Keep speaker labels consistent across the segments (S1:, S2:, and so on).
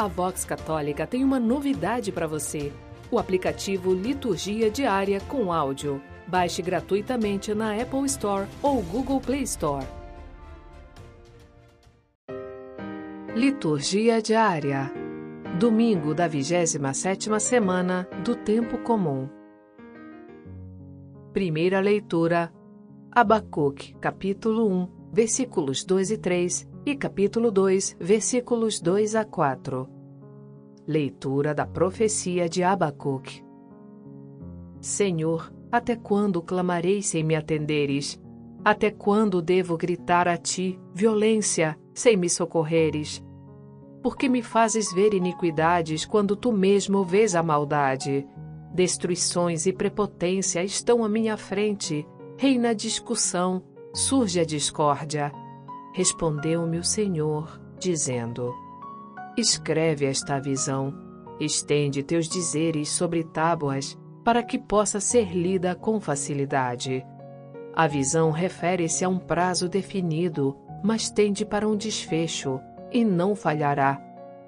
S1: A Vox Católica tem uma novidade para você: o aplicativo Liturgia Diária com áudio. Baixe gratuitamente na Apple Store ou Google Play Store. Liturgia Diária Domingo da 27ª semana do Tempo Comum. Primeira leitura Abacuque, capítulo 1, versículos 2 e 3 e capítulo 2, versículos 2 a 4. Leitura da profecia de Abacuque. Senhor, até quando clamarei sem me atenderes? Até quando devo gritar a ti, violência, sem me socorreres? Porque me fazes ver iniquidades quando tu mesmo vês a maldade? Destruições e prepotência estão à minha frente, reina a discussão, surge a discórdia. Respondeu-me o Senhor, dizendo: Escreve esta visão, estende teus dizeres sobre tábuas, para que possa ser lida com facilidade. A visão refere-se a um prazo definido, mas tende para um desfecho, e não falhará.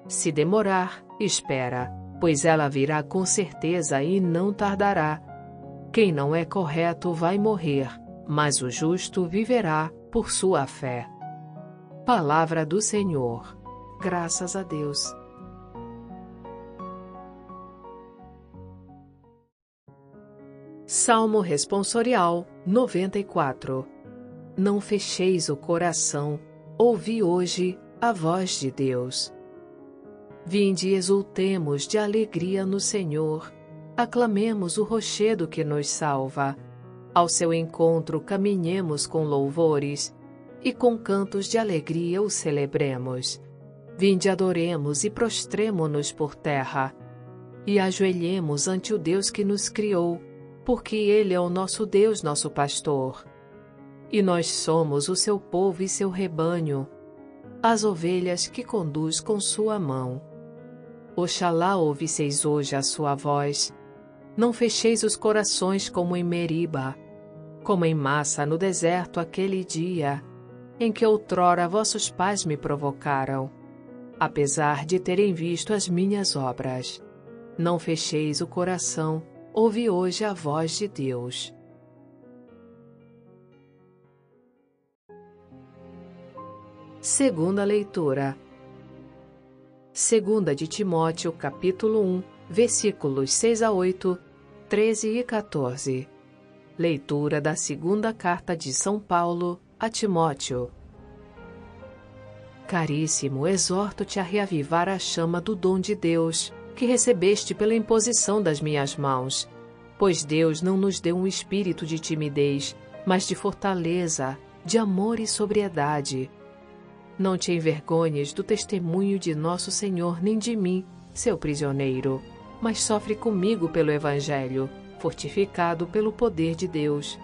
S1: Se demorar, espera, pois ela virá com certeza e não tardará. Quem não é correto vai morrer, mas o justo viverá por sua fé. Palavra do Senhor. Graças a Deus. Salmo Responsorial 94 Não fecheis o coração, ouvi hoje a voz de Deus. Vinde e exultemos de alegria no Senhor, aclamemos o rochedo que nos salva. Ao seu encontro caminhemos com louvores e com cantos de alegria o celebremos. Vinde adoremos e prostremo-nos por terra, e ajoelhemos ante o Deus que nos criou, porque Ele é o nosso Deus, nosso pastor. E nós somos o seu povo e seu rebanho, as ovelhas que conduz com sua mão. Oxalá ouvisseis hoje a sua voz. Não fecheis os corações como em Meriba, como em massa no deserto aquele dia, em que outrora vossos pais me provocaram, apesar de terem visto as minhas obras. Não fecheis o coração, ouve hoje a voz de Deus. Segunda leitura. Segunda de Timóteo, capítulo 1, versículos 6 a 8, 13 e 14. Leitura da segunda carta de São Paulo a Timóteo. Caríssimo, exorto-te a reavivar a chama do dom de Deus, que recebeste pela imposição das minhas mãos. Pois Deus não nos deu um espírito de timidez, mas de fortaleza, de amor e sobriedade. Não te envergonhes do testemunho de nosso Senhor, nem de mim, seu prisioneiro, mas sofre comigo pelo Evangelho, fortificado pelo poder de Deus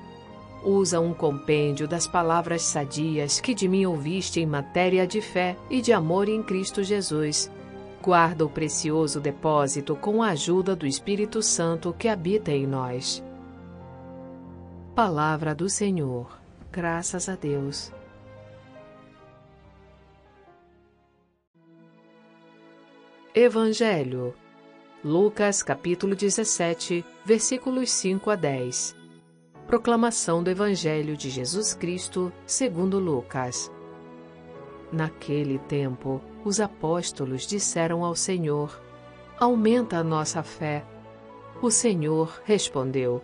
S1: usa um compêndio das palavras sadias que de mim ouviste em matéria de fé e de amor em Cristo Jesus. Guarda o precioso depósito com a ajuda do Espírito Santo que habita em nós. Palavra do Senhor. Graças a Deus. Evangelho. Lucas capítulo 17, versículos 5 a 10. Proclamação do Evangelho de Jesus Cristo, segundo Lucas. Naquele tempo, os apóstolos disseram ao Senhor: Aumenta a nossa fé. O Senhor respondeu: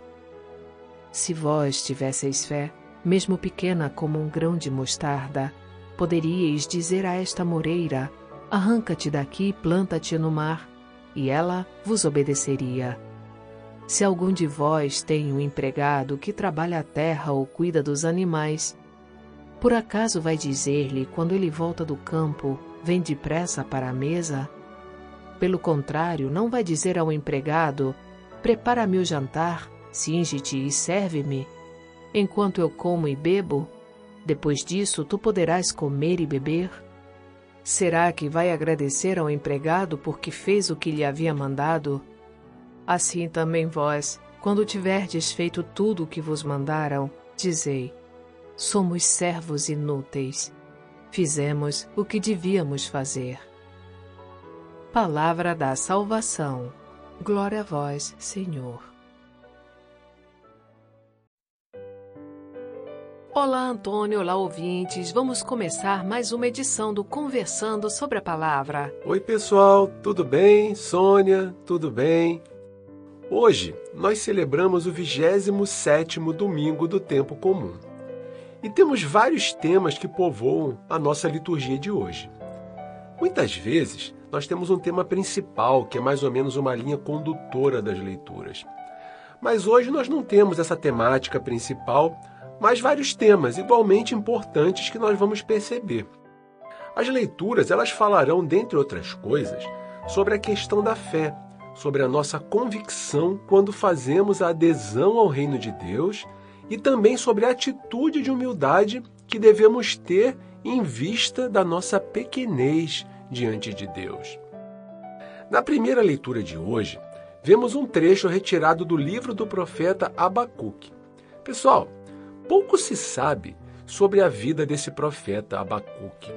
S1: Se vós tivesseis fé, mesmo pequena como um grão de mostarda, poderíeis dizer a esta moreira: Arranca-te daqui e planta-te no mar, e ela vos obedeceria. Se algum de vós tem um empregado que trabalha a terra ou cuida dos animais, por acaso vai dizer-lhe, quando ele volta do campo, vem depressa para a mesa? Pelo contrário, não vai dizer ao empregado, prepara-me o jantar, cinge-te e serve-me, enquanto eu como e bebo? Depois disso, tu poderás comer e beber? Será que vai agradecer ao empregado porque fez o que lhe havia mandado? Assim também vós, quando tiverdes feito tudo o que vos mandaram, dizei: Somos servos inúteis. Fizemos o que devíamos fazer. palavra da salvação. Glória a vós, Senhor. Olá, Antônio, olá, ouvintes. Vamos começar mais uma edição do Conversando sobre a Palavra.
S2: Oi, pessoal, tudo bem? Sônia, tudo bem? Hoje nós celebramos o 27º domingo do tempo comum. E temos vários temas que povoam a nossa liturgia de hoje. Muitas vezes nós temos um tema principal, que é mais ou menos uma linha condutora das leituras. Mas hoje nós não temos essa temática principal, mas vários temas igualmente importantes que nós vamos perceber. As leituras, elas falarão, dentre outras coisas, sobre a questão da fé, sobre a nossa convicção quando fazemos a adesão ao reino de Deus e também sobre a atitude de humildade que devemos ter em vista da nossa pequenez diante de Deus. Na primeira leitura de hoje, vemos um trecho retirado do livro do profeta Abacuque. Pessoal, pouco se sabe sobre a vida desse profeta Abacuque.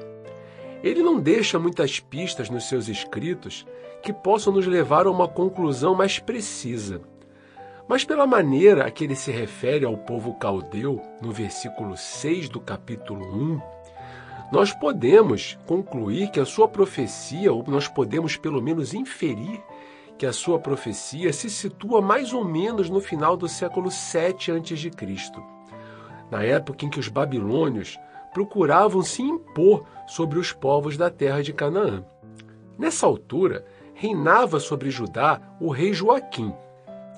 S2: Ele não deixa muitas pistas nos seus escritos que possam nos levar a uma conclusão mais precisa. Mas pela maneira a que ele se refere ao povo caldeu, no versículo 6 do capítulo 1, nós podemos concluir que a sua profecia, ou nós podemos pelo menos inferir que a sua profecia se situa mais ou menos no final do século 7 a.C., na época em que os babilônios procuravam se impor sobre os povos da terra de Canaã. Nessa altura, reinava sobre Judá o rei Joaquim,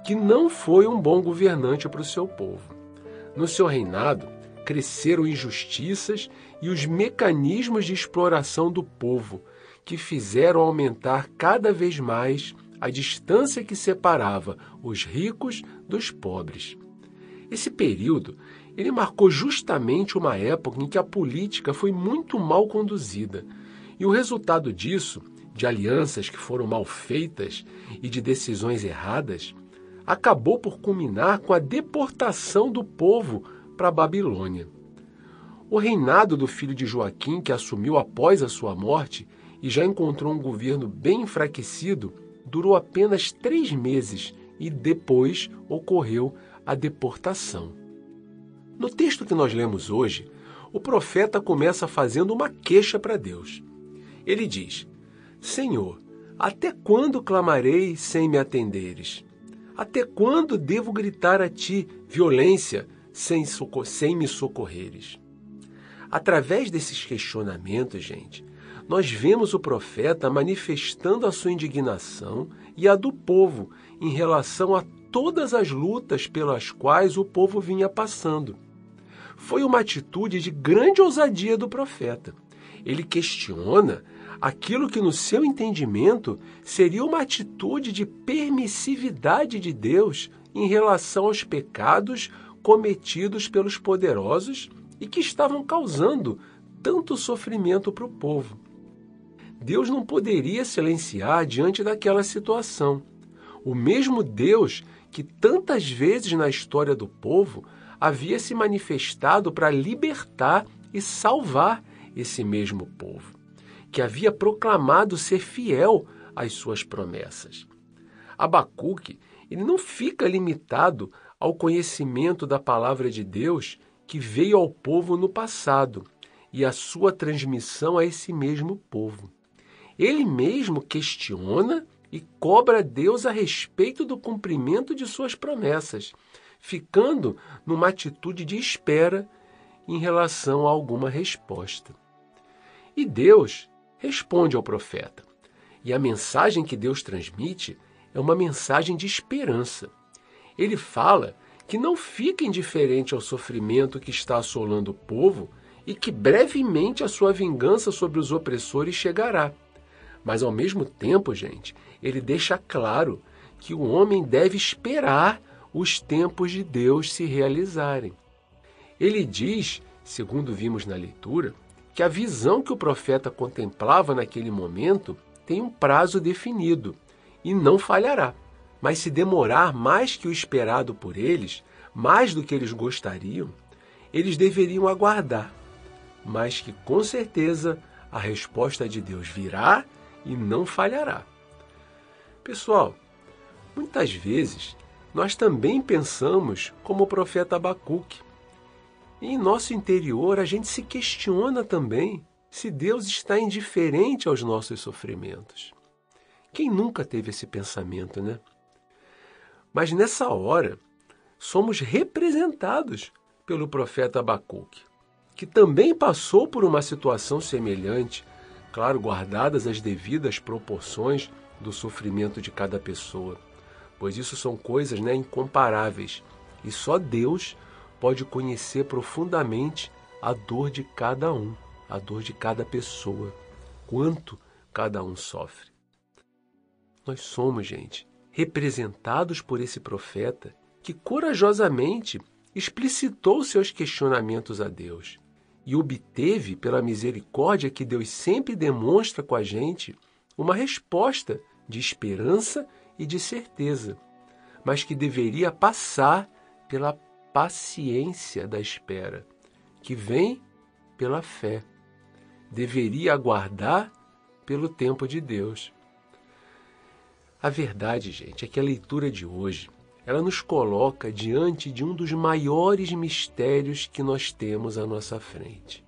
S2: que não foi um bom governante para o seu povo. No seu reinado, cresceram injustiças e os mecanismos de exploração do povo, que fizeram aumentar cada vez mais a distância que separava os ricos dos pobres. Esse período ele marcou justamente uma época em que a política foi muito mal conduzida. E o resultado disso, de alianças que foram mal feitas e de decisões erradas, acabou por culminar com a deportação do povo para a Babilônia. O reinado do filho de Joaquim, que assumiu após a sua morte e já encontrou um governo bem enfraquecido, durou apenas três meses e depois ocorreu a deportação. No texto que nós lemos hoje, o profeta começa fazendo uma queixa para Deus. Ele diz: Senhor, até quando clamarei sem me atenderes? Até quando devo gritar a ti violência sem, sem me socorreres? Através desses questionamentos, gente, nós vemos o profeta manifestando a sua indignação e a do povo em relação a todas as lutas pelas quais o povo vinha passando. Foi uma atitude de grande ousadia do profeta. Ele questiona aquilo que, no seu entendimento, seria uma atitude de permissividade de Deus em relação aos pecados cometidos pelos poderosos e que estavam causando tanto sofrimento para o povo. Deus não poderia silenciar diante daquela situação. O mesmo Deus que tantas vezes na história do povo havia se manifestado para libertar e salvar esse mesmo povo, que havia proclamado ser fiel às suas promessas. Abacuque, ele não fica limitado ao conhecimento da palavra de Deus que veio ao povo no passado e a sua transmissão a esse mesmo povo. Ele mesmo questiona e cobra Deus a respeito do cumprimento de suas promessas, ficando numa atitude de espera em relação a alguma resposta. E Deus responde ao profeta. E a mensagem que Deus transmite é uma mensagem de esperança. Ele fala que não fica indiferente ao sofrimento que está assolando o povo e que brevemente a sua vingança sobre os opressores chegará. Mas ao mesmo tempo, gente, ele deixa claro que o homem deve esperar os tempos de Deus se realizarem. Ele diz, segundo vimos na leitura, que a visão que o profeta contemplava naquele momento tem um prazo definido e não falhará. Mas se demorar mais que o esperado por eles, mais do que eles gostariam, eles deveriam aguardar, mas que com certeza a resposta de Deus virá e não falhará. Pessoal, muitas vezes nós também pensamos como o profeta Abacuque. Em nosso interior a gente se questiona também se Deus está indiferente aos nossos sofrimentos. Quem nunca teve esse pensamento, né? Mas nessa hora, somos representados pelo profeta Abacuque, que também passou por uma situação semelhante, claro, guardadas as devidas proporções do sofrimento de cada pessoa pois isso são coisas né, incomparáveis e só Deus pode conhecer profundamente a dor de cada um, a dor de cada pessoa, quanto cada um sofre. Nós somos, gente, representados por esse profeta que corajosamente explicitou seus questionamentos a Deus e obteve, pela misericórdia que Deus sempre demonstra com a gente, uma resposta de esperança e de certeza, mas que deveria passar pela paciência da espera, que vem pela fé. Deveria aguardar pelo tempo de Deus. A verdade, gente, é que a leitura de hoje, ela nos coloca diante de um dos maiores mistérios que nós temos à nossa frente,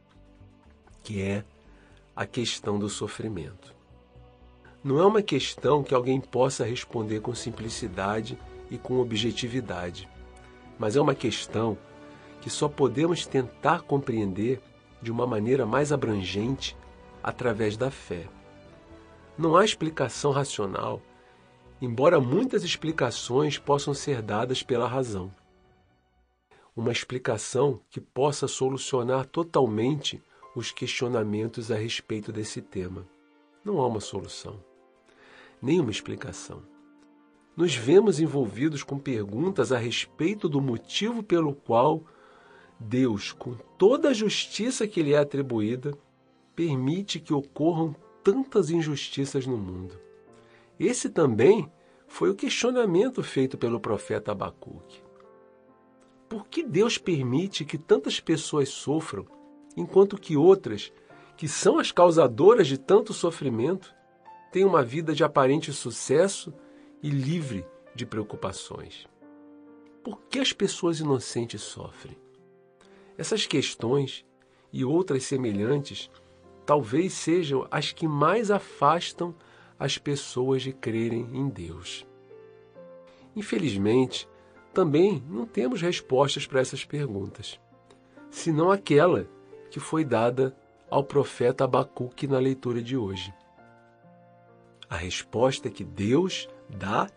S2: que é a questão do sofrimento não é uma questão que alguém possa responder com simplicidade e com objetividade, mas é uma questão que só podemos tentar compreender de uma maneira mais abrangente através da fé. Não há explicação racional, embora muitas explicações possam ser dadas pela razão. Uma explicação que possa solucionar totalmente os questionamentos a respeito desse tema. Não há uma solução nenhuma explicação. Nos vemos envolvidos com perguntas a respeito do motivo pelo qual Deus, com toda a justiça que lhe é atribuída, permite que ocorram tantas injustiças no mundo. Esse também foi o questionamento feito pelo profeta Abacuque. Por que Deus permite que tantas pessoas sofram, enquanto que outras, que são as causadoras de tanto sofrimento, tem uma vida de aparente sucesso e livre de preocupações. Por que as pessoas inocentes sofrem? Essas questões e outras semelhantes talvez sejam as que mais afastam as pessoas de crerem em Deus. Infelizmente, também não temos respostas para essas perguntas, senão aquela que foi dada ao profeta Abacuque na leitura de hoje a resposta que Deus dá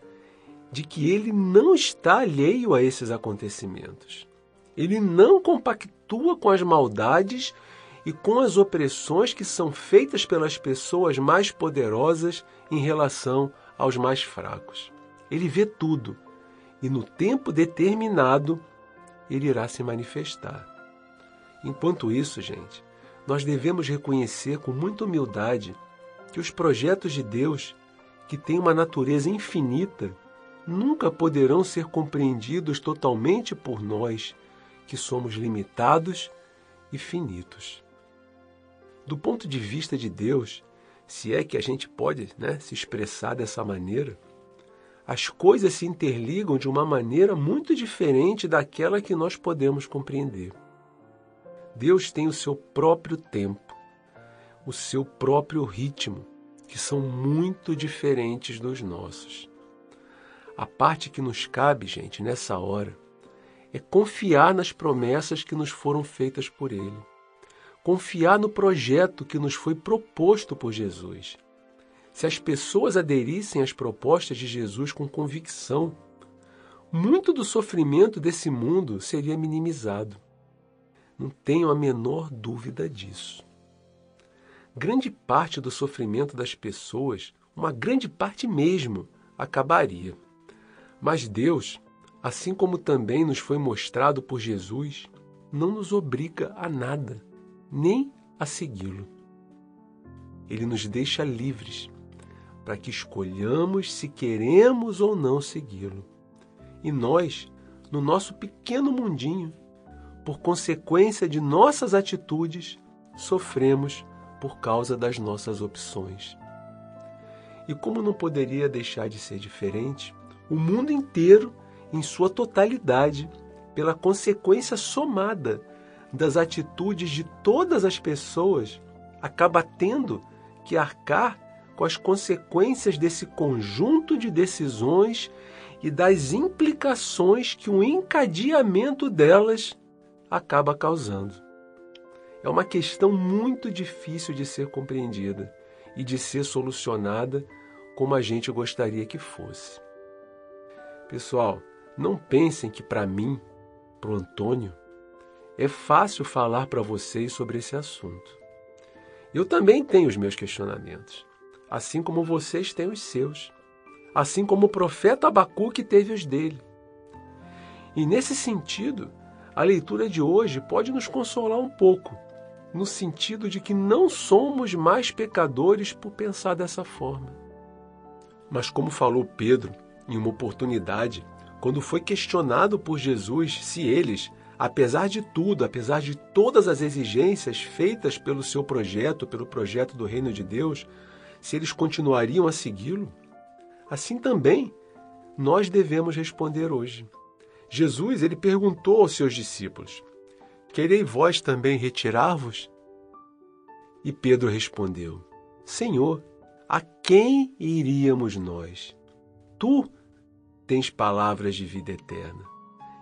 S2: de que ele não está alheio a esses acontecimentos. Ele não compactua com as maldades e com as opressões que são feitas pelas pessoas mais poderosas em relação aos mais fracos. Ele vê tudo e no tempo determinado ele irá se manifestar. Enquanto isso, gente, nós devemos reconhecer com muita humildade que os projetos de Deus, que têm uma natureza infinita, nunca poderão ser compreendidos totalmente por nós, que somos limitados e finitos. Do ponto de vista de Deus, se é que a gente pode né, se expressar dessa maneira, as coisas se interligam de uma maneira muito diferente daquela que nós podemos compreender. Deus tem o seu próprio tempo o seu próprio ritmo, que são muito diferentes dos nossos. A parte que nos cabe, gente, nessa hora, é confiar nas promessas que nos foram feitas por Ele. Confiar no projeto que nos foi proposto por Jesus. Se as pessoas aderissem às propostas de Jesus com convicção, muito do sofrimento desse mundo seria minimizado. Não tenho a menor dúvida disso grande parte do sofrimento das pessoas, uma grande parte mesmo, acabaria. Mas Deus, assim como também nos foi mostrado por Jesus, não nos obriga a nada, nem a segui-lo. Ele nos deixa livres para que escolhamos se queremos ou não segui-lo. E nós, no nosso pequeno mundinho, por consequência de nossas atitudes, sofremos por causa das nossas opções. E como não poderia deixar de ser diferente, o mundo inteiro, em sua totalidade, pela consequência somada das atitudes de todas as pessoas, acaba tendo que arcar com as consequências desse conjunto de decisões e das implicações que o encadeamento delas acaba causando. É uma questão muito difícil de ser compreendida e de ser solucionada como a gente gostaria que fosse. Pessoal, não pensem que para mim, para o Antônio, é fácil falar para vocês sobre esse assunto. Eu também tenho os meus questionamentos, assim como vocês têm os seus, assim como o profeta Abacuque teve os dele. E nesse sentido, a leitura de hoje pode nos consolar um pouco, no sentido de que não somos mais pecadores por pensar dessa forma. Mas, como falou Pedro em uma oportunidade, quando foi questionado por Jesus se eles, apesar de tudo, apesar de todas as exigências feitas pelo seu projeto, pelo projeto do reino de Deus, se eles continuariam a segui-lo, assim também nós devemos responder hoje. Jesus, ele perguntou aos seus discípulos: Querei vós também retirar-vos? E Pedro respondeu: Senhor, a quem iríamos nós? Tu tens palavras de vida eterna,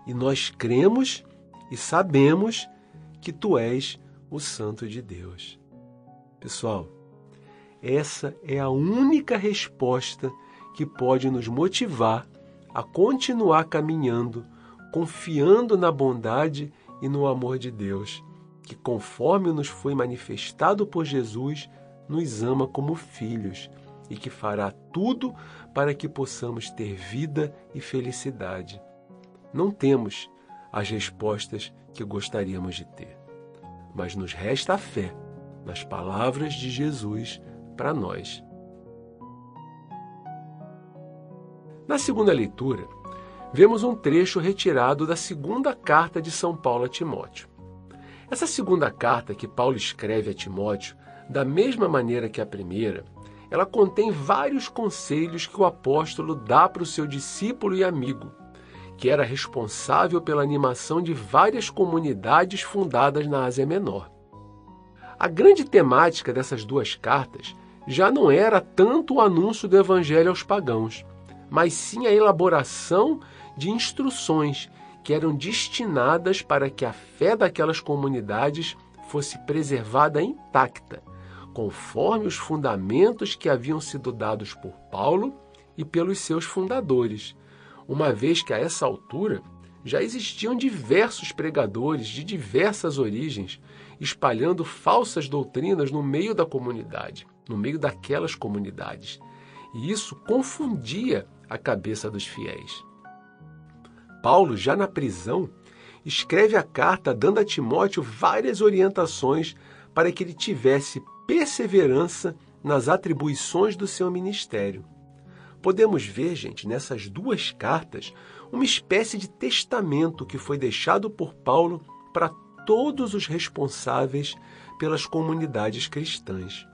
S2: e nós cremos e sabemos que tu és o Santo de Deus. Pessoal, essa é a única resposta que pode nos motivar a continuar caminhando, confiando na bondade e no amor de Deus, que, conforme nos foi manifestado por Jesus, nos ama como filhos e que fará tudo para que possamos ter vida e felicidade. Não temos as respostas que gostaríamos de ter. Mas nos resta a fé nas palavras de Jesus para nós. Na segunda leitura, vemos um trecho retirado da segunda carta de São Paulo a Timóteo. Essa segunda carta que Paulo escreve a Timóteo, da mesma maneira que a primeira, ela contém vários conselhos que o apóstolo dá para o seu discípulo e amigo, que era responsável pela animação de várias comunidades fundadas na Ásia Menor. A grande temática dessas duas cartas já não era tanto o anúncio do evangelho aos pagãos, mas sim a elaboração de instruções que eram destinadas para que a fé daquelas comunidades fosse preservada intacta, conforme os fundamentos que haviam sido dados por Paulo e pelos seus fundadores, uma vez que a essa altura já existiam diversos pregadores de diversas origens espalhando falsas doutrinas no meio da comunidade, no meio daquelas comunidades. E isso confundia a cabeça dos fiéis. Paulo, já na prisão, escreve a carta dando a Timóteo várias orientações para que ele tivesse perseverança nas atribuições do seu ministério. Podemos ver, gente, nessas duas cartas, uma espécie de testamento que foi deixado por Paulo para todos os responsáveis pelas comunidades cristãs,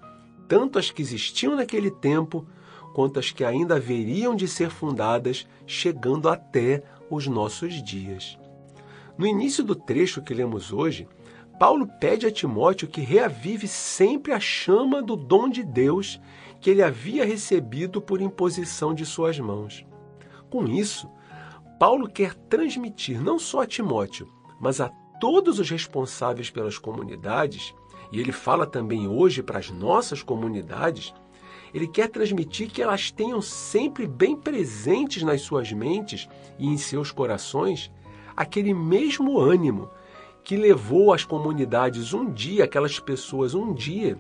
S2: tanto as que existiam naquele tempo, quanto as que ainda haveriam de ser fundadas, chegando até os nossos dias. No início do trecho que lemos hoje, Paulo pede a Timóteo que reavive sempre a chama do dom de Deus que ele havia recebido por imposição de suas mãos. Com isso, Paulo quer transmitir não só a Timóteo, mas a todos os responsáveis pelas comunidades, e ele fala também hoje para as nossas comunidades, ele quer transmitir que elas tenham sempre bem presentes nas suas mentes e em seus corações aquele mesmo ânimo que levou as comunidades um dia, aquelas pessoas um dia,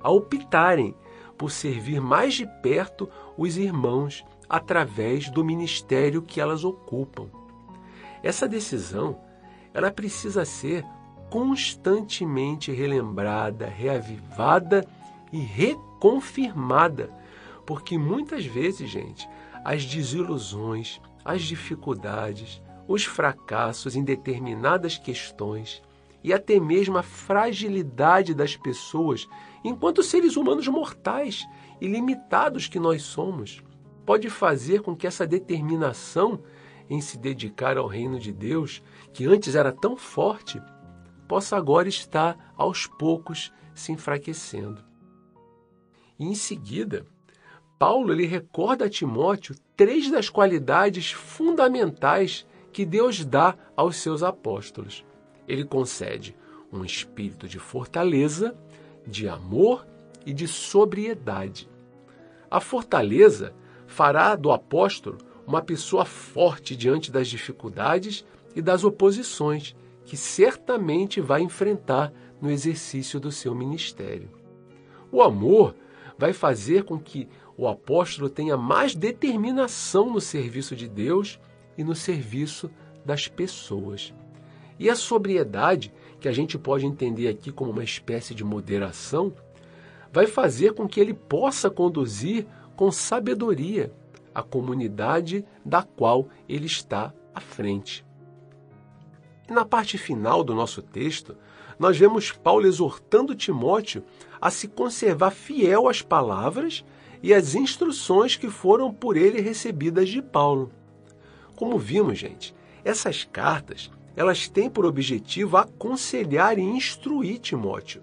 S2: a optarem por servir mais de perto os irmãos através do ministério que elas ocupam. Essa decisão, ela precisa ser constantemente relembrada, reavivada e reconfirmada, porque muitas vezes, gente, as desilusões, as dificuldades, os fracassos em determinadas questões e até mesmo a fragilidade das pessoas, enquanto seres humanos mortais e limitados que nós somos, pode fazer com que essa determinação em se dedicar ao reino de Deus, que antes era tão forte, possa agora estar aos poucos se enfraquecendo. E em seguida, Paulo ele recorda a Timóteo três das qualidades fundamentais que Deus dá aos seus apóstolos. Ele concede um espírito de fortaleza, de amor e de sobriedade. A fortaleza fará do apóstolo uma pessoa forte diante das dificuldades e das oposições que certamente vai enfrentar no exercício do seu ministério. O amor vai fazer com que o apóstolo tenha mais determinação no serviço de Deus e no serviço das pessoas. E a sobriedade, que a gente pode entender aqui como uma espécie de moderação, vai fazer com que ele possa conduzir com sabedoria a comunidade da qual ele está à frente. E na parte final do nosso texto, nós vemos Paulo exortando Timóteo a se conservar fiel às palavras e às instruções que foram por ele recebidas de Paulo. Como vimos, gente, essas cartas, elas têm por objetivo aconselhar e instruir Timóteo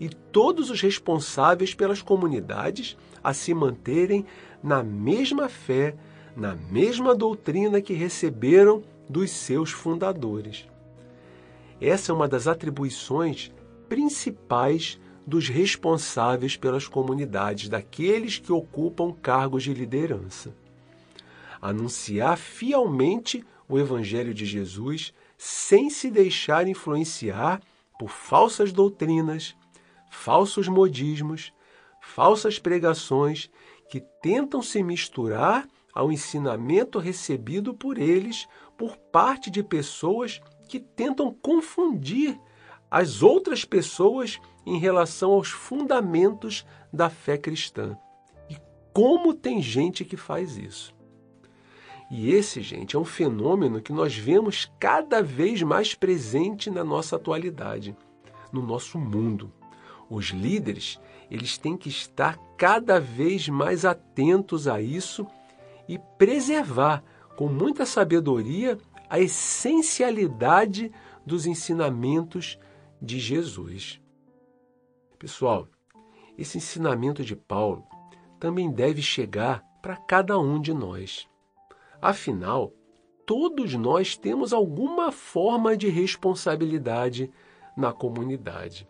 S2: e todos os responsáveis pelas comunidades a se manterem na mesma fé, na mesma doutrina que receberam dos seus fundadores. Essa é uma das atribuições principais dos responsáveis pelas comunidades, daqueles que ocupam cargos de liderança. Anunciar fielmente o Evangelho de Jesus sem se deixar influenciar por falsas doutrinas, falsos modismos, falsas pregações que tentam se misturar ao ensinamento recebido por eles por parte de pessoas que tentam confundir as outras pessoas em relação aos fundamentos da fé cristã. E como tem gente que faz isso? E esse, gente, é um fenômeno que nós vemos cada vez mais presente na nossa atualidade, no nosso mundo. Os líderes, eles têm que estar cada vez mais atentos a isso e preservar com muita sabedoria a essencialidade dos ensinamentos de Jesus. Pessoal, esse ensinamento de Paulo também deve chegar para cada um de nós. Afinal, todos nós temos alguma forma de responsabilidade na comunidade.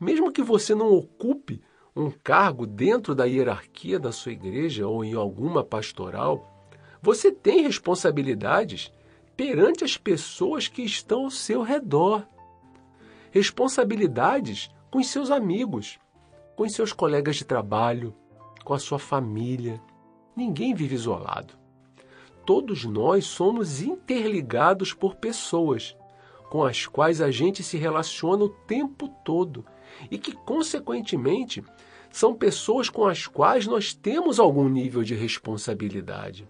S2: Mesmo que você não ocupe um cargo dentro da hierarquia da sua igreja ou em alguma pastoral, você tem responsabilidades perante as pessoas que estão ao seu redor. Responsabilidades com os seus amigos, com os seus colegas de trabalho, com a sua família. Ninguém vive isolado todos nós somos interligados por pessoas com as quais a gente se relaciona o tempo todo e que, consequentemente, são pessoas com as quais nós temos algum nível de responsabilidade.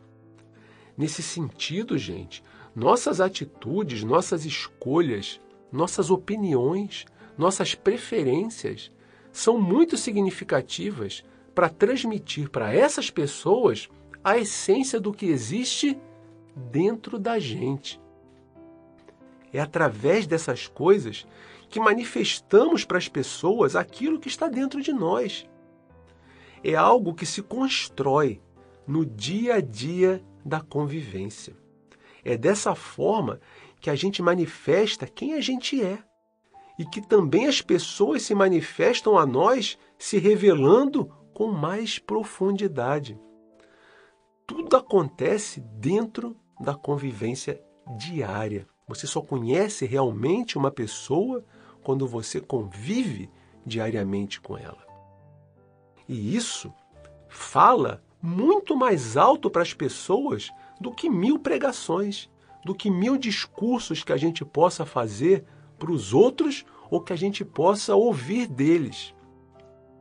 S2: Nesse sentido, gente, nossas atitudes, nossas escolhas, nossas opiniões, nossas preferências são muito significativas para transmitir para essas pessoas a essência do que existe dentro da gente. É através dessas coisas que manifestamos para as pessoas aquilo que está dentro de nós. É algo que se constrói no dia a dia da convivência. É dessa forma que a gente manifesta quem a gente é e que também as pessoas se manifestam a nós se revelando com mais profundidade tudo acontece dentro da convivência diária. Você só conhece realmente uma pessoa quando você convive diariamente com ela. E isso fala muito mais alto para as pessoas do que mil pregações, do que mil discursos que a gente possa fazer para os outros ou que a gente possa ouvir deles.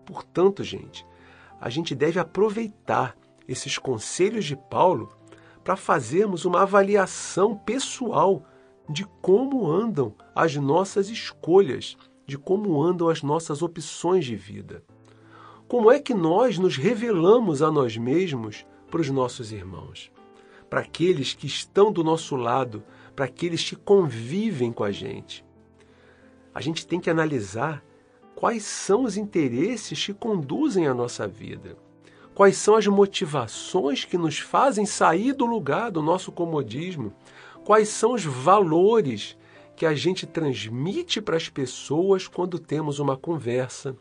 S2: Portanto, gente, a gente deve aproveitar esses conselhos de Paulo para fazermos uma avaliação pessoal de como andam as nossas escolhas, de como andam as nossas opções de vida. Como é que nós nos revelamos a nós mesmos para os nossos irmãos, para aqueles que estão do nosso lado, para aqueles que convivem com a gente. A gente tem que analisar quais são os interesses que conduzem a nossa vida. Quais são as motivações que nos fazem sair do lugar do nosso comodismo? Quais são os valores que a gente transmite para as pessoas quando temos uma conversa,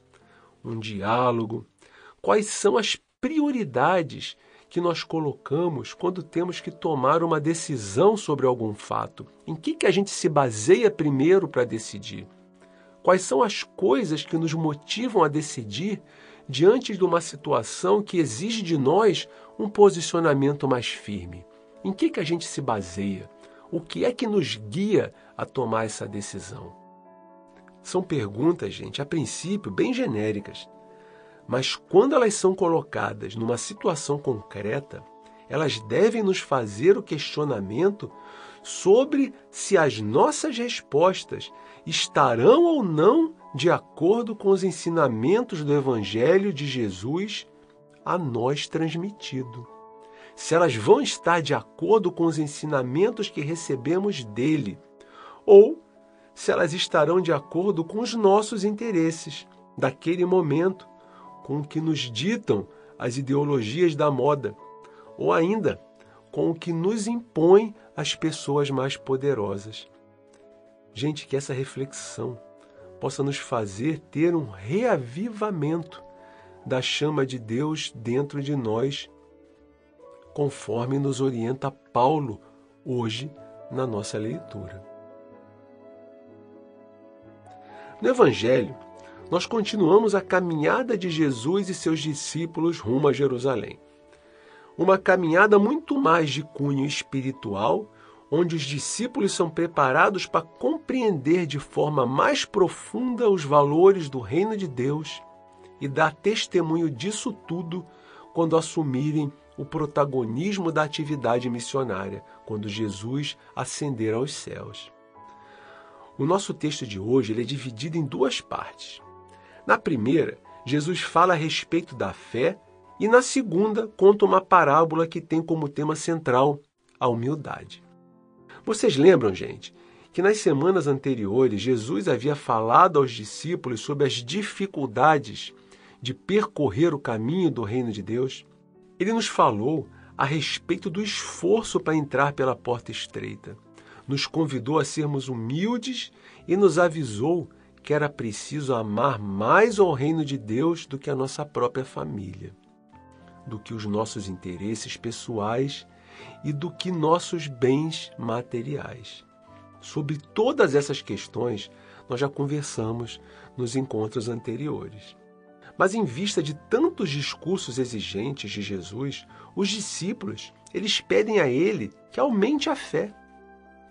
S2: um diálogo? Quais são as prioridades que nós colocamos quando temos que tomar uma decisão sobre algum fato? Em que, que a gente se baseia primeiro para decidir? Quais são as coisas que nos motivam a decidir diante de uma situação que exige de nós um posicionamento mais firme? Em que, que a gente se baseia? O que é que nos guia a tomar essa decisão? São perguntas, gente, a princípio bem genéricas, mas quando elas são colocadas numa situação concreta, elas devem nos fazer o questionamento sobre se as nossas respostas estarão ou não de acordo com os ensinamentos do Evangelho de Jesus a nós transmitido. Se elas vão estar de acordo com os ensinamentos que recebemos dele, ou se elas estarão de acordo com os nossos interesses daquele momento, com o que nos ditam as ideologias da moda, ou ainda com o que nos impõe as pessoas mais poderosas. Gente, que essa reflexão possa nos fazer ter um reavivamento da chama de Deus dentro de nós, conforme nos orienta Paulo hoje na nossa leitura. No Evangelho, nós continuamos a caminhada de Jesus e seus discípulos rumo a Jerusalém. Uma caminhada muito mais de cunho espiritual, onde os discípulos são preparados para compreender de forma mais profunda os valores do reino de Deus e dar testemunho disso tudo quando assumirem o protagonismo da atividade missionária, quando Jesus ascender aos céus. O nosso texto de hoje é dividido em duas partes. Na primeira, Jesus fala a respeito da fé e na segunda, conta uma parábola que tem como tema central a humildade. Vocês lembram, gente, que nas semanas anteriores Jesus havia falado aos discípulos sobre as dificuldades de percorrer o caminho do reino de Deus? Ele nos falou a respeito do esforço para entrar pela porta estreita. Nos convidou a sermos humildes e nos avisou que era preciso amar mais ao reino de Deus do que a nossa própria família, do que os nossos interesses pessoais e do que nossos bens materiais. Sobre todas essas questões, nós já conversamos nos encontros anteriores. Mas em vista de tantos discursos exigentes de Jesus, os discípulos, eles pedem a ele que aumente a fé.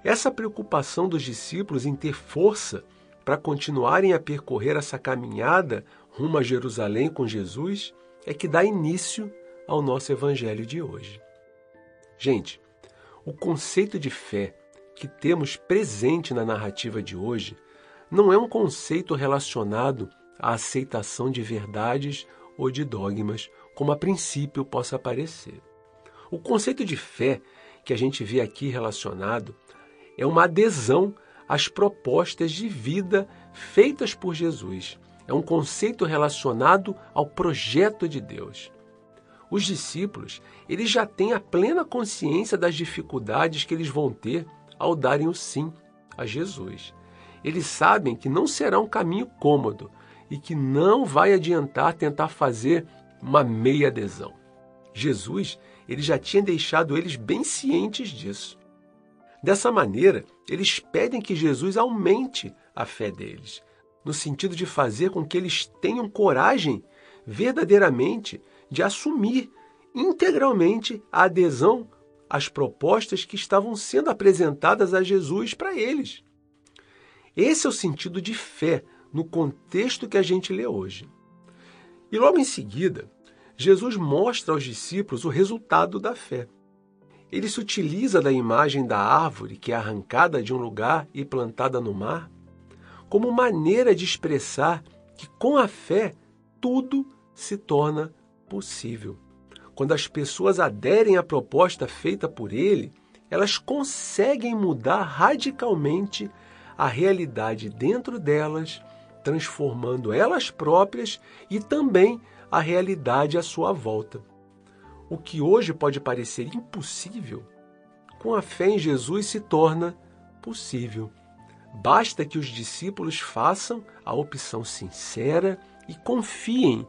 S2: Essa preocupação dos discípulos em ter força para continuarem a percorrer essa caminhada rumo a Jerusalém com Jesus é que dá início ao nosso evangelho de hoje. Gente, o conceito de fé que temos presente na narrativa de hoje não é um conceito relacionado à aceitação de verdades ou de dogmas, como a princípio possa parecer. O conceito de fé que a gente vê aqui relacionado é uma adesão as propostas de vida feitas por Jesus. É um conceito relacionado ao projeto de Deus. Os discípulos, eles já têm a plena consciência das dificuldades que eles vão ter ao darem o sim a Jesus. Eles sabem que não será um caminho cômodo e que não vai adiantar tentar fazer uma meia adesão. Jesus, ele já tinha deixado eles bem cientes disso. Dessa maneira, eles pedem que Jesus aumente a fé deles, no sentido de fazer com que eles tenham coragem verdadeiramente de assumir integralmente a adesão às propostas que estavam sendo apresentadas a Jesus para eles. Esse é o sentido de fé no contexto que a gente lê hoje. E logo em seguida, Jesus mostra aos discípulos o resultado da fé. Ele se utiliza da imagem da árvore que é arrancada de um lugar e plantada no mar como maneira de expressar que com a fé tudo se torna possível. Quando as pessoas aderem à proposta feita por ele, elas conseguem mudar radicalmente a realidade dentro delas, transformando elas próprias e também a realidade à sua volta. O que hoje pode parecer impossível, com a fé em Jesus se torna possível. Basta que os discípulos façam a opção sincera e confiem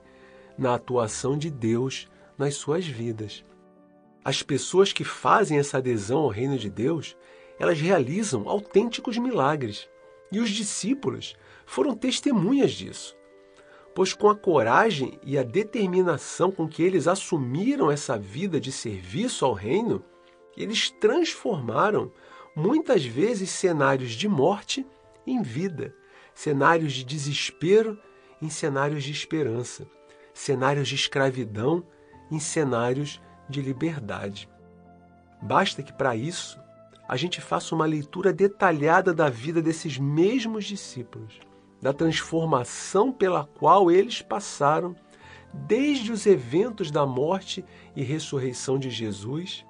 S2: na atuação de Deus nas suas vidas. As pessoas que fazem essa adesão ao reino de Deus, elas realizam autênticos milagres. E os discípulos foram testemunhas disso. Pois com a coragem e a determinação com que eles assumiram essa vida de serviço ao reino, eles transformaram muitas vezes cenários de morte em vida, cenários de desespero em cenários de esperança, cenários de escravidão em cenários de liberdade. Basta que para isso a gente faça uma leitura detalhada da vida desses mesmos discípulos, da transformação pela qual eles passaram desde os eventos da morte e ressurreição de Jesus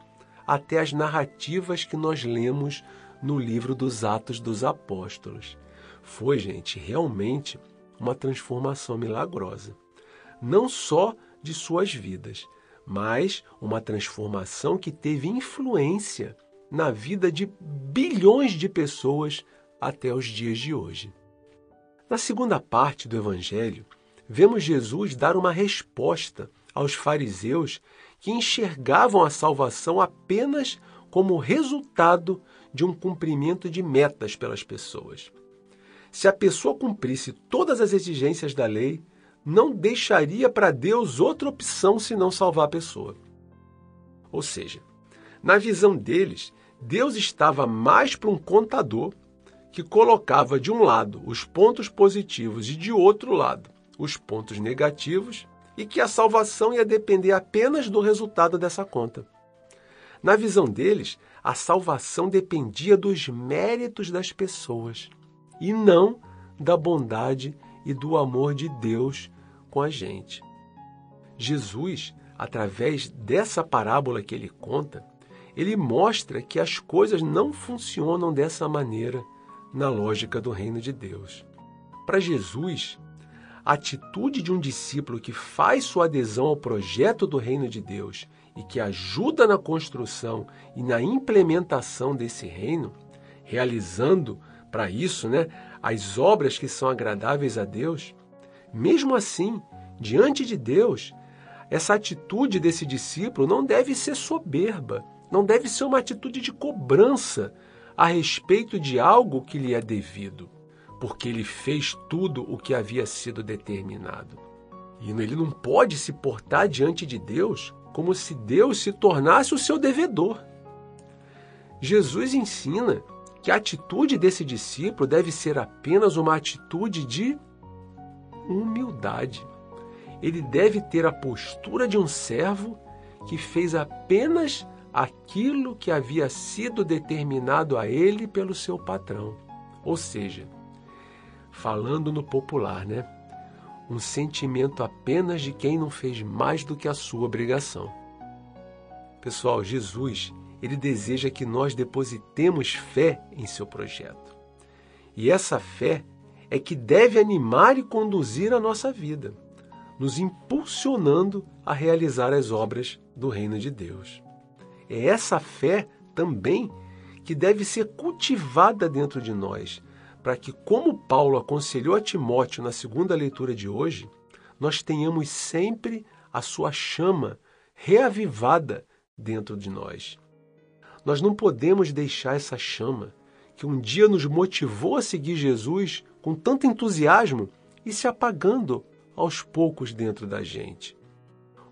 S2: até as narrativas que nós lemos no livro dos Atos dos Apóstolos. Foi, gente, realmente uma transformação milagrosa. Não só de suas vidas, mas uma transformação que teve influência na vida de bilhões de pessoas até os dias de hoje. Na segunda parte do Evangelho, vemos Jesus dar uma resposta aos fariseus que enxergavam a salvação apenas como resultado de um cumprimento de metas pelas pessoas. Se a pessoa cumprisse todas as exigências da lei, não deixaria para Deus outra opção senão salvar a pessoa. Ou seja, na visão deles, Deus estava mais para um contador que colocava de um lado os pontos positivos e de outro lado os pontos negativos e que a salvação ia depender apenas do resultado dessa conta. Na visão deles, a salvação dependia dos méritos das pessoas e não da bondade e do amor de Deus com a gente. Jesus, através dessa parábola que ele conta, ele mostra que as coisas não funcionam dessa maneira na lógica do reino de Deus. Para Jesus, a atitude de um discípulo que faz sua adesão ao projeto do reino de Deus e que ajuda na construção e na implementação desse reino, realizando para isso, né, as obras que são agradáveis a Deus, mesmo assim, diante de Deus, essa atitude desse discípulo não deve ser soberba, não deve ser uma atitude de cobrança a respeito de algo que lhe é devido porque ele fez tudo o que havia sido determinado. E ele não pode se portar diante de Deus como se Deus se tornasse o seu devedor. Jesus ensina que a atitude desse discípulo deve ser apenas uma atitude de humildade. Ele deve ter a postura de um servo que fez apenas aquilo que havia sido determinado a ele pelo seu patrão. Ou seja, falando no popular, né? Um sentimento apenas de quem não fez mais do que a sua obrigação. Pessoal, Jesus, ele deseja que nós depositemos fé em seu projeto. E essa fé é que deve animar e conduzir a nossa vida, nos impulsionando a realizar as obras do reino de Deus. É essa fé também que deve ser cultivada dentro de nós, para que, como Paulo aconselhou a Timóteo na segunda leitura de hoje, nós tenhamos sempre a sua chama reavivada dentro de nós. Nós não podemos deixar essa chama que um dia nos motivou a seguir Jesus com tanto entusiasmo e se apagando aos poucos dentro da gente.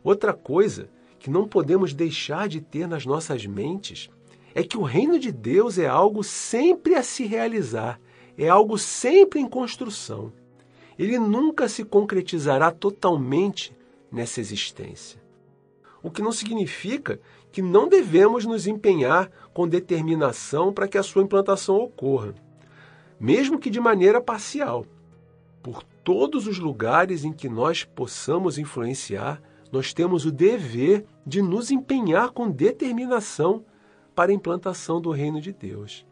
S2: Outra coisa que não podemos deixar de ter nas nossas mentes é que o reino de Deus é algo sempre a se realizar é algo sempre em construção. Ele nunca se concretizará totalmente nessa existência. o que não significa que não devemos nos empenhar com determinação para que a sua implantação ocorra, mesmo que de maneira parcial. Por todos os lugares em que nós possamos influenciar, nós temos o dever de nos empenhar com determinação para a implantação do reino de Deus.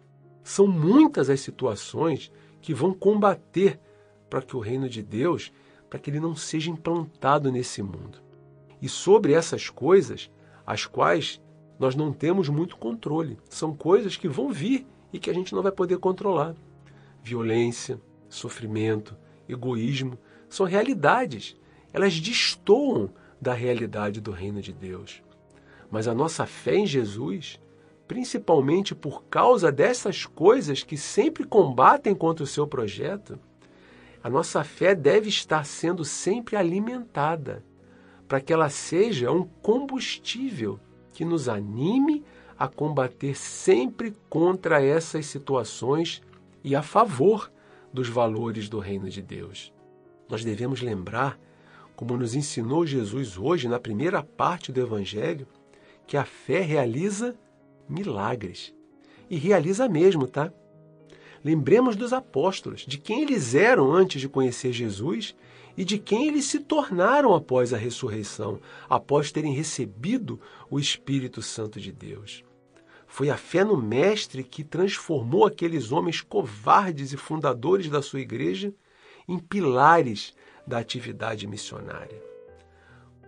S2: São muitas as situações que vão combater para que o reino de Deus, para que ele não seja implantado nesse mundo. E sobre essas coisas, as quais nós não temos muito controle, são coisas que vão vir e que a gente não vai poder controlar. Violência, sofrimento, egoísmo são realidades. Elas destoam da realidade do reino de Deus. Mas a nossa fé em Jesus, principalmente por causa dessas coisas que sempre combatem contra o seu projeto, a nossa fé deve estar sendo sempre alimentada para que ela seja um combustível que nos anime a combater sempre contra essas situações e a favor dos valores do reino de Deus. Nós devemos lembrar, como nos ensinou Jesus hoje na primeira parte do Evangelho, que a fé realiza milagres. E realiza mesmo, tá? Lembremos dos apóstolos, de quem eles eram antes de conhecer Jesus e de quem eles se tornaram após a ressurreição, após terem recebido o Espírito Santo de Deus. Foi a fé no Mestre que transformou aqueles homens covardes e fundadores da sua igreja em pilares da atividade missionária.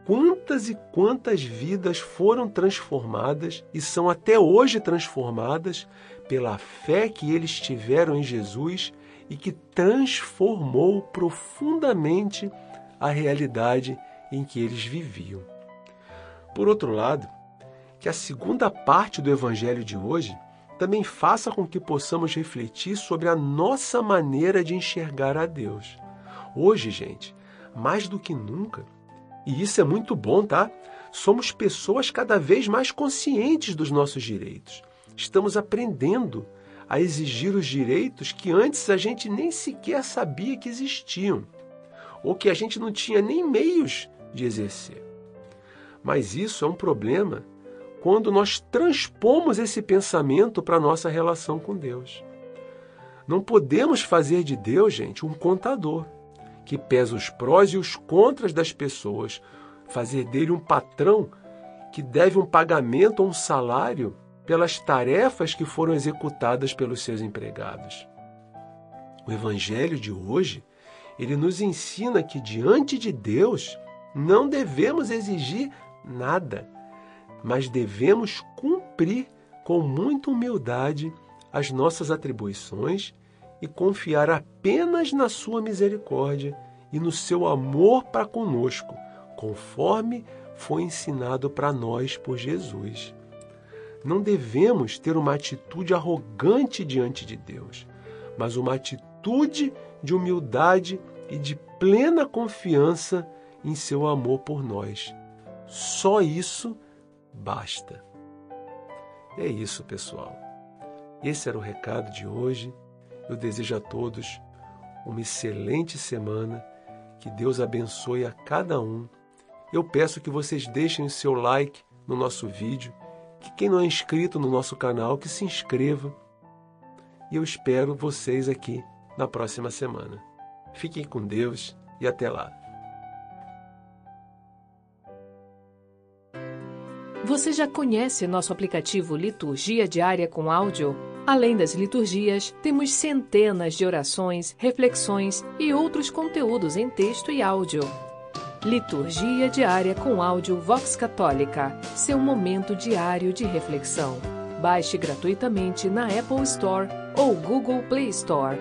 S2: Quantas e quantas vidas foram transformadas e são até hoje transformadas pela fé que eles tiveram em Jesus e que transformou profundamente a realidade em que eles viviam. Por outro lado, que a segunda parte do Evangelho de hoje também faça com que possamos refletir sobre a nossa maneira de enxergar a Deus. Hoje, gente, mais do que nunca, e isso é muito bom, tá? Somos pessoas cada vez mais conscientes dos nossos direitos estamos aprendendo a exigir os direitos que antes a gente nem sequer sabia que existiam, ou que a gente não tinha nem meios de exercer. Mas isso é um problema quando nós transpomos esse pensamento para a nossa relação com Deus. Não podemos fazer de Deus, gente, um contador que pesa os prós e os contras das pessoas, fazer dele um patrão que deve um pagamento ou um salário pelas tarefas que foram executadas pelos seus empregados. O evangelho de hoje, ele nos ensina que diante de Deus não devemos exigir nada, mas devemos cumprir com muita humildade as nossas atribuições e confiar apenas na sua misericórdia e no seu amor para conosco, conforme foi ensinado para nós por Jesus. Não devemos ter uma atitude arrogante diante de Deus, mas uma atitude de humildade e de plena confiança em seu amor por nós. Só isso basta. É isso, pessoal. Esse era o recado de hoje. Eu desejo a todos uma excelente semana. Que Deus abençoe a cada um. Eu peço que vocês deixem o seu like no nosso vídeo que quem não é inscrito no nosso canal, que se inscreva. E eu espero vocês aqui na próxima semana. Fiquem com Deus e até lá.
S1: Você já conhece nosso aplicativo Liturgia Diária com Áudio? Além das liturgias, temos centenas de orações, reflexões e outros conteúdos em texto e áudio. Liturgia diária com áudio Vox Católica, seu momento diário de reflexão. Baixe gratuitamente na Apple Store ou Google Play Store.